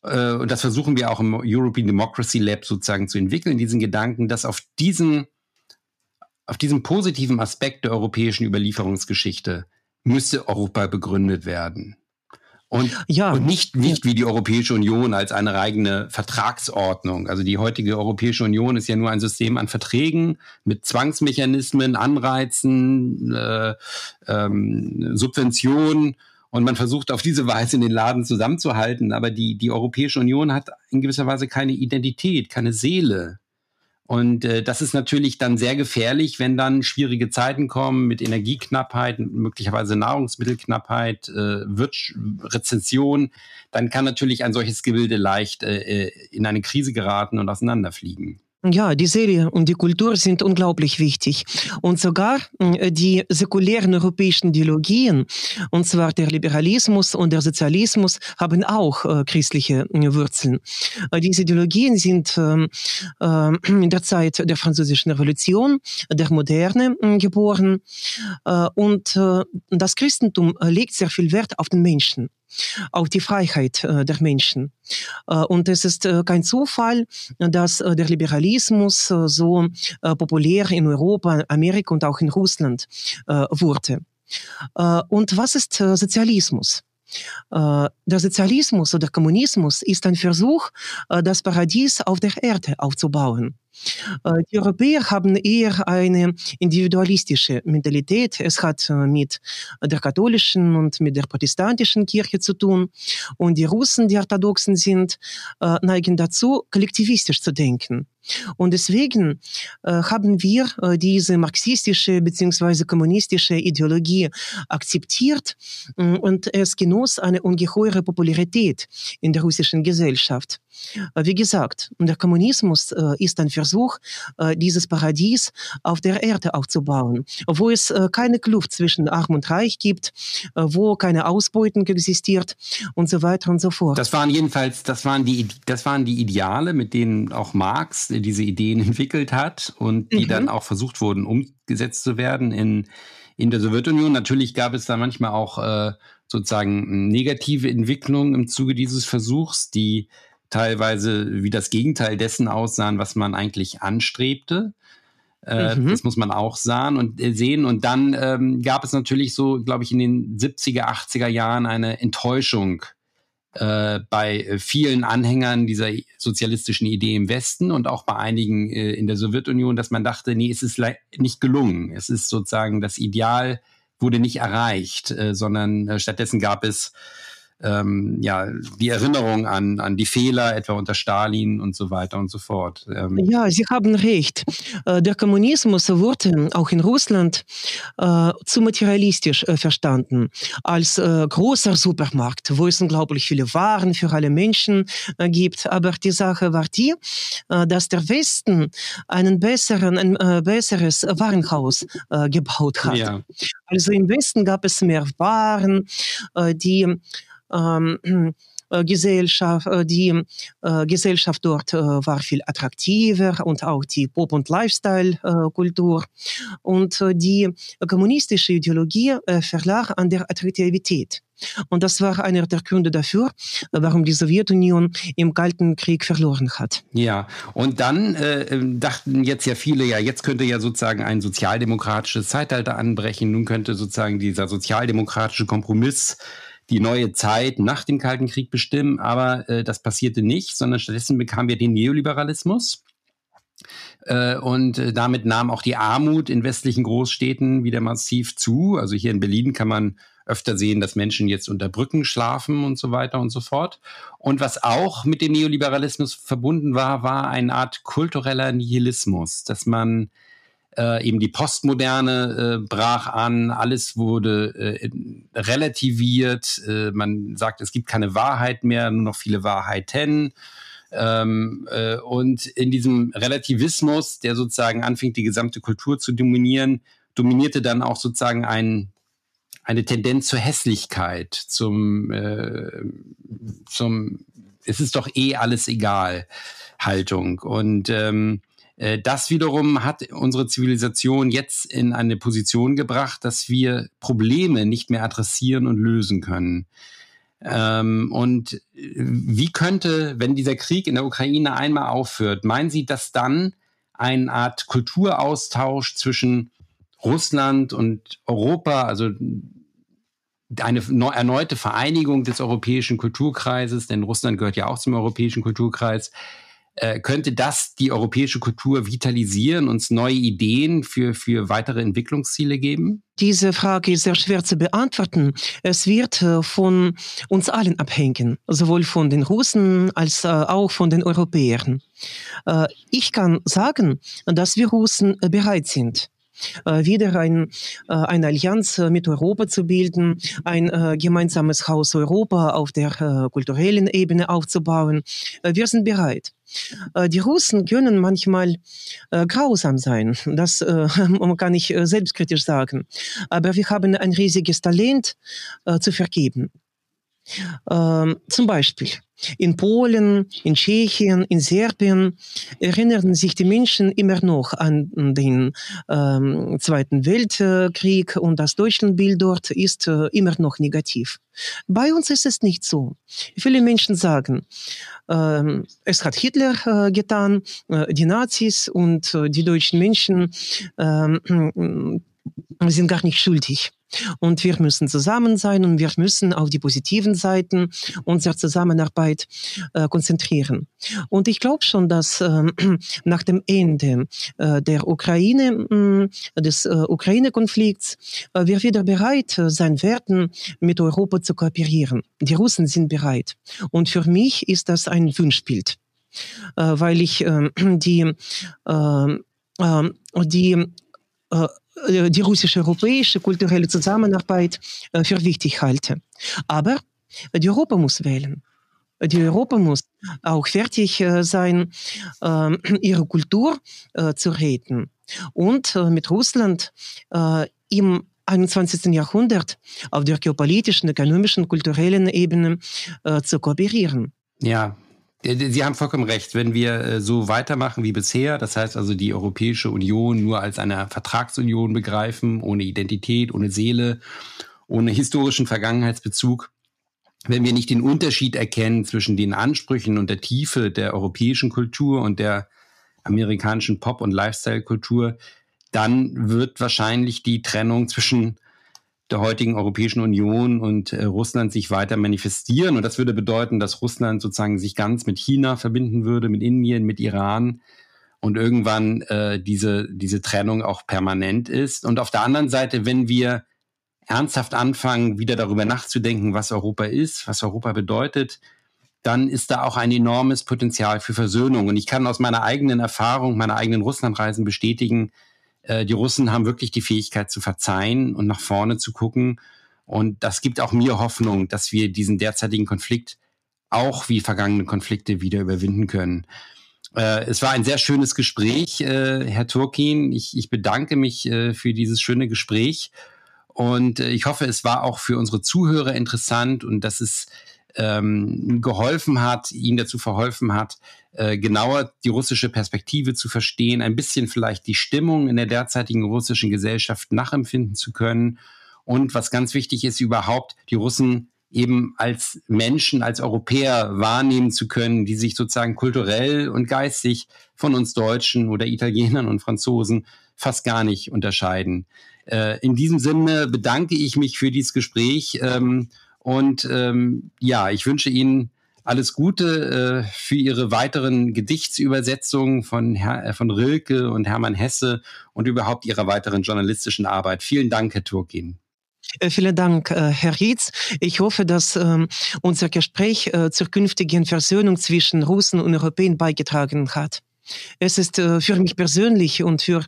äh, und das versuchen wir auch im European Democracy Lab sozusagen zu entwickeln, diesen Gedanken, dass auf diesen, auf diesem positiven Aspekt der europäischen Überlieferungsgeschichte müsste Europa begründet werden. Und, ja. und nicht, nicht wie die Europäische Union als eine eigene Vertragsordnung. Also die heutige Europäische Union ist ja nur ein System an Verträgen mit Zwangsmechanismen, Anreizen, äh, ähm, Subventionen. Und man versucht auf diese Weise den Laden zusammenzuhalten. Aber die, die Europäische Union hat in gewisser Weise keine Identität, keine Seele. Und äh, das ist natürlich dann sehr gefährlich, wenn dann schwierige Zeiten kommen mit Energieknappheit, möglicherweise Nahrungsmittelknappheit, äh, Wirtsch Rezession. Dann kann natürlich ein solches Gebilde leicht äh, äh in eine Krise geraten und auseinanderfliegen. Ja, die Serie und die Kultur sind unglaublich wichtig. Und sogar äh, die säkulären europäischen Ideologien, und zwar der Liberalismus und der Sozialismus, haben auch äh, christliche äh, Wurzeln. Äh, diese Ideologien sind äh, in der Zeit der Französischen Revolution, der Moderne äh, geboren. und das Christentum legt sehr viel Wert auf den Menschen auf die Freiheit äh, der Menschen. Äh, und es ist äh, kein Zufall, dass der Liberalismus so populär in Europa, Amerika und auch in Russland wurde. Und was ist Sozialismus? Der Sozialismus oder Kommunismus ist ein Versuch, das Paradies auf der Erde aufzubauen. Äh, die Europäer haben eher eine individualistische Mentalität. Es hat äh, mit der katholischen und mit der protestantischen Kirche zu tun. Und die Russen, die orthodoxen sind, äh, neigen dazu, kollektivistisch zu denken. Und deswegen äh, haben wir äh, diese marxistische bzw. kommunistische Ideologie akzeptiert äh, und es genoss eine ungeheure Popularität in der russischen Gesellschaft. Äh, wie gesagt, der Kommunismus äh, ist ein Versuch, äh, dieses Paradies auf der Erde aufzubauen, wo es keine Kluft zwischen Arm und Reich gibt, wo keine Ausbeutung existiert und so weiter und so fort. Das waren jedenfalls, das waren die, das waren die Ideale, mit denen auch Marx diese Ideen entwickelt hat und die mhm. dann auch versucht wurden, umgesetzt zu werden in, in der Sowjetunion. Natürlich gab es da manchmal auch äh, sozusagen negative Entwicklungen im Zuge dieses Versuchs, die teilweise wie das Gegenteil dessen aussahen, was man eigentlich anstrebte. Äh, mhm. Das muss man auch sahen und äh, sehen. Und dann ähm, gab es natürlich so, glaube ich, in den 70er, 80er Jahren eine Enttäuschung äh, bei vielen Anhängern dieser sozialistischen Idee im Westen und auch bei einigen äh, in der Sowjetunion, dass man dachte, nee, es ist nicht gelungen. Es ist sozusagen das Ideal wurde nicht erreicht, äh, sondern äh, stattdessen gab es ähm, ja, die Erinnerung an, an die Fehler, etwa unter Stalin und so weiter und so fort. Ähm ja, Sie haben recht. Äh, der Kommunismus wurde auch in Russland äh, zu materialistisch äh, verstanden, als äh, großer Supermarkt, wo es unglaublich viele Waren für alle Menschen äh, gibt. Aber die Sache war die, äh, dass der Westen einen besseren, ein besseres Warenhaus gebaut hat. Ja. Also im Westen gab es mehr Waren, die ähm, äh, Gesellschaft, äh, die äh, Gesellschaft dort war viel attraktiver und auch die Pop- und Lifestyle-Kultur. Und die kommunistische Ideologie verlag an der Attraktivität. Und das war einer der Gründe dafür, warum die Sowjetunion im Kalten Krieg verloren hat. Ja, und dann äh, dachten jetzt ja viele, ja, jetzt könnte ja sozusagen ein sozialdemokratisches Zeitalter anbrechen. Nun könnte sozusagen dieser sozialdemokratische Kompromiss die neue Zeit nach dem Kalten Krieg bestimmen. Aber äh, das passierte nicht, sondern stattdessen bekamen wir den Neoliberalismus. Äh, und äh, damit nahm auch die Armut in westlichen Großstädten wieder massiv zu. Also hier in Berlin kann man öfter sehen, dass Menschen jetzt unter Brücken schlafen und so weiter und so fort. Und was auch mit dem Neoliberalismus verbunden war, war eine Art kultureller Nihilismus, dass man äh, eben die Postmoderne äh, brach an, alles wurde äh, relativiert, äh, man sagt, es gibt keine Wahrheit mehr, nur noch viele Wahrheiten. Ähm, äh, und in diesem Relativismus, der sozusagen anfing, die gesamte Kultur zu dominieren, dominierte dann auch sozusagen ein, eine Tendenz zur Hässlichkeit, zum, äh, zum es ist doch eh alles egal Haltung. Und ähm, äh, das wiederum hat unsere Zivilisation jetzt in eine Position gebracht, dass wir Probleme nicht mehr adressieren und lösen können. Ähm, und äh, wie könnte, wenn dieser Krieg in der Ukraine einmal aufhört, meinen Sie, dass dann eine Art Kulturaustausch zwischen Russland und Europa, also eine erneute Vereinigung des europäischen Kulturkreises, denn Russland gehört ja auch zum europäischen Kulturkreis, äh, könnte das die europäische Kultur vitalisieren, uns neue Ideen für, für weitere Entwicklungsziele geben? Diese Frage ist sehr schwer zu beantworten. Es wird äh, von uns allen abhängen, sowohl von den Russen als äh, auch von den Europäern. Ich kann sagen, dass wir Russen bereit sind äh, wieder ein, äh, eine Allianz äh, mit Europa zu bilden, ein gemeinsames Haus Europa auf der kulturellen Ebene aufzubauen. wir sind bereit. Die Russen können manchmal grausam sein, das kann ich selbstkritisch sagen. Aber wir haben ein riesiges Talent zu vergeben. Zum Beispiel in Polen, in Tschechien, in Serbien erinnern sich die Menschen immer noch an den ähm, Zweiten Weltkrieg und das Deutschlandbild dort ist äh, immer noch negativ. Bei uns ist es nicht so. Viele Menschen sagen, ähm, es hat Hitler äh, getan, äh, die Nazis und äh, die deutschen Menschen ähm, sind gar nicht schuldig. Und wir müssen zusammen sein und wir müssen auf die positiven Seiten unserer Zusammenarbeit äh, konzentrieren. Und ich glaube schon, dass äh, nach dem Ende äh, der Ukraine, äh, des äh, Ukraine-Konflikts, äh, wir wieder bereit sein werden, mit Europa zu kooperieren. Die Russen sind bereit. Und für mich ist das ein Wunschbild, weil ich ähm, die, ähm, die äh, die russisch-europäische kulturelle Zusammenarbeit äh, für wichtig halte. Aber die Europa muss wählen. Die Europa muss auch fertig äh, sein, ähm, ihre Kultur zu retten und mit Russland im 21. Jahrhundert auf der geopolitischen, ökonomischen, kulturellen Ebene zu kooperieren. Ja, Sie haben vollkommen recht. Wenn wir äh, so weitermachen wie bisher, das heißt also die Europäische Union nur als eine Vertragsunion begreifen, ohne Identität, ohne Seele, ohne historischen Vergangenheitsbezug, wenn wir nicht den Unterschied erkennen zwischen den Ansprüchen und der Tiefe der europäischen Kultur und der amerikanischen Pop- und Lifestyle-Kultur, dann wird wahrscheinlich die Trennung zwischen der heutigen Europäischen Union und äh, Russland sich weiter manifestieren. Und das würde bedeuten, dass Russland sozusagen sich ganz mit China verbinden würde, mit Indien, mit Iran und irgendwann äh, diese, diese Trennung auch permanent ist. Und auf der anderen Seite, wenn wir ernsthaft anfangen, wieder darüber nachzudenken, was Europa ist, was Europa bedeutet, dann ist da auch ein enormes Potenzial für Versöhnung. Und ich kann aus meiner eigenen Erfahrung, meiner eigenen Russlandreisen bestätigen, äh, die Russen haben wirklich die Fähigkeit zu verzeihen und nach vorne zu gucken. Und das gibt auch mir Hoffnung, dass wir diesen derzeitigen Konflikt auch wie vergangene Konflikte wieder überwinden können. Äh, es war ein sehr schönes Gespräch, äh, Herr Turkin. Ich, ich bedanke mich für dieses schöne Gespräch. Und ich hoffe, es war auch für unsere Zuhörer interessant und dass es ähm, geholfen hat, ihnen dazu verholfen hat, äh, genauer die russische Perspektive zu verstehen, ein bisschen vielleicht die Stimmung in der derzeitigen russischen Gesellschaft nachempfinden zu können und was ganz wichtig ist, überhaupt die Russen eben als Menschen, als Europäer wahrnehmen zu können, die sich sozusagen kulturell und geistig von uns Deutschen oder Italienern und Franzosen fast gar nicht unterscheiden. Äh, in diesem Sinne bedanke ich mich für dieses Gespräch ähm, und ähm, ja, ich wünsche Ihnen alles Gute äh, für Ihre weiteren Gedichtsübersetzungen von, Herr, äh, von Rilke und Hermann Hesse und überhaupt Ihrer weiteren journalistischen Arbeit. Vielen Dank, Herr Turkin. Äh, vielen Dank, äh, Herr Rietz. Ich hoffe, dass ähm, unser Gespräch zur künftigen Versöhnung zwischen Russen und Europäern beigetragen hat. Es ist für mich persönlich und für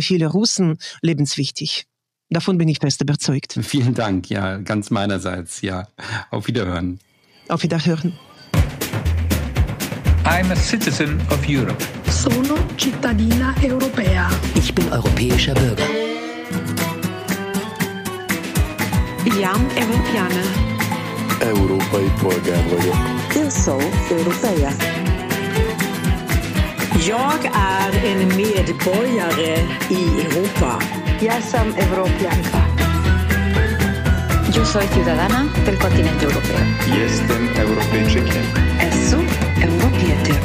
viele Russen lebenswichtig. Davon bin ich fest überzeugt. Vielen Dank, ja, ganz meinerseits, ja. Auf Wiederhören. Auf Wiederhören. I'm a citizen of Europe. Sono cittadina europea. Ich bin europäischer Bürger. Iam Europeană. Európai polgár vagyok. Eu sou europeia. Jag är en medborgare i Europa. Ja sam evropljanka. Yo soy ciudadana del continente europeo. Jestem Europejczykiem. Esu Europietem.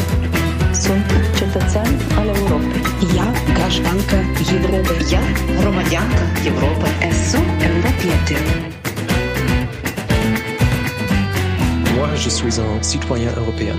Sunt cetățean al Europei. Я гражданка Европы. Я громадянка Европы. Esu Europietem. Moi, je suis un citoyen européen.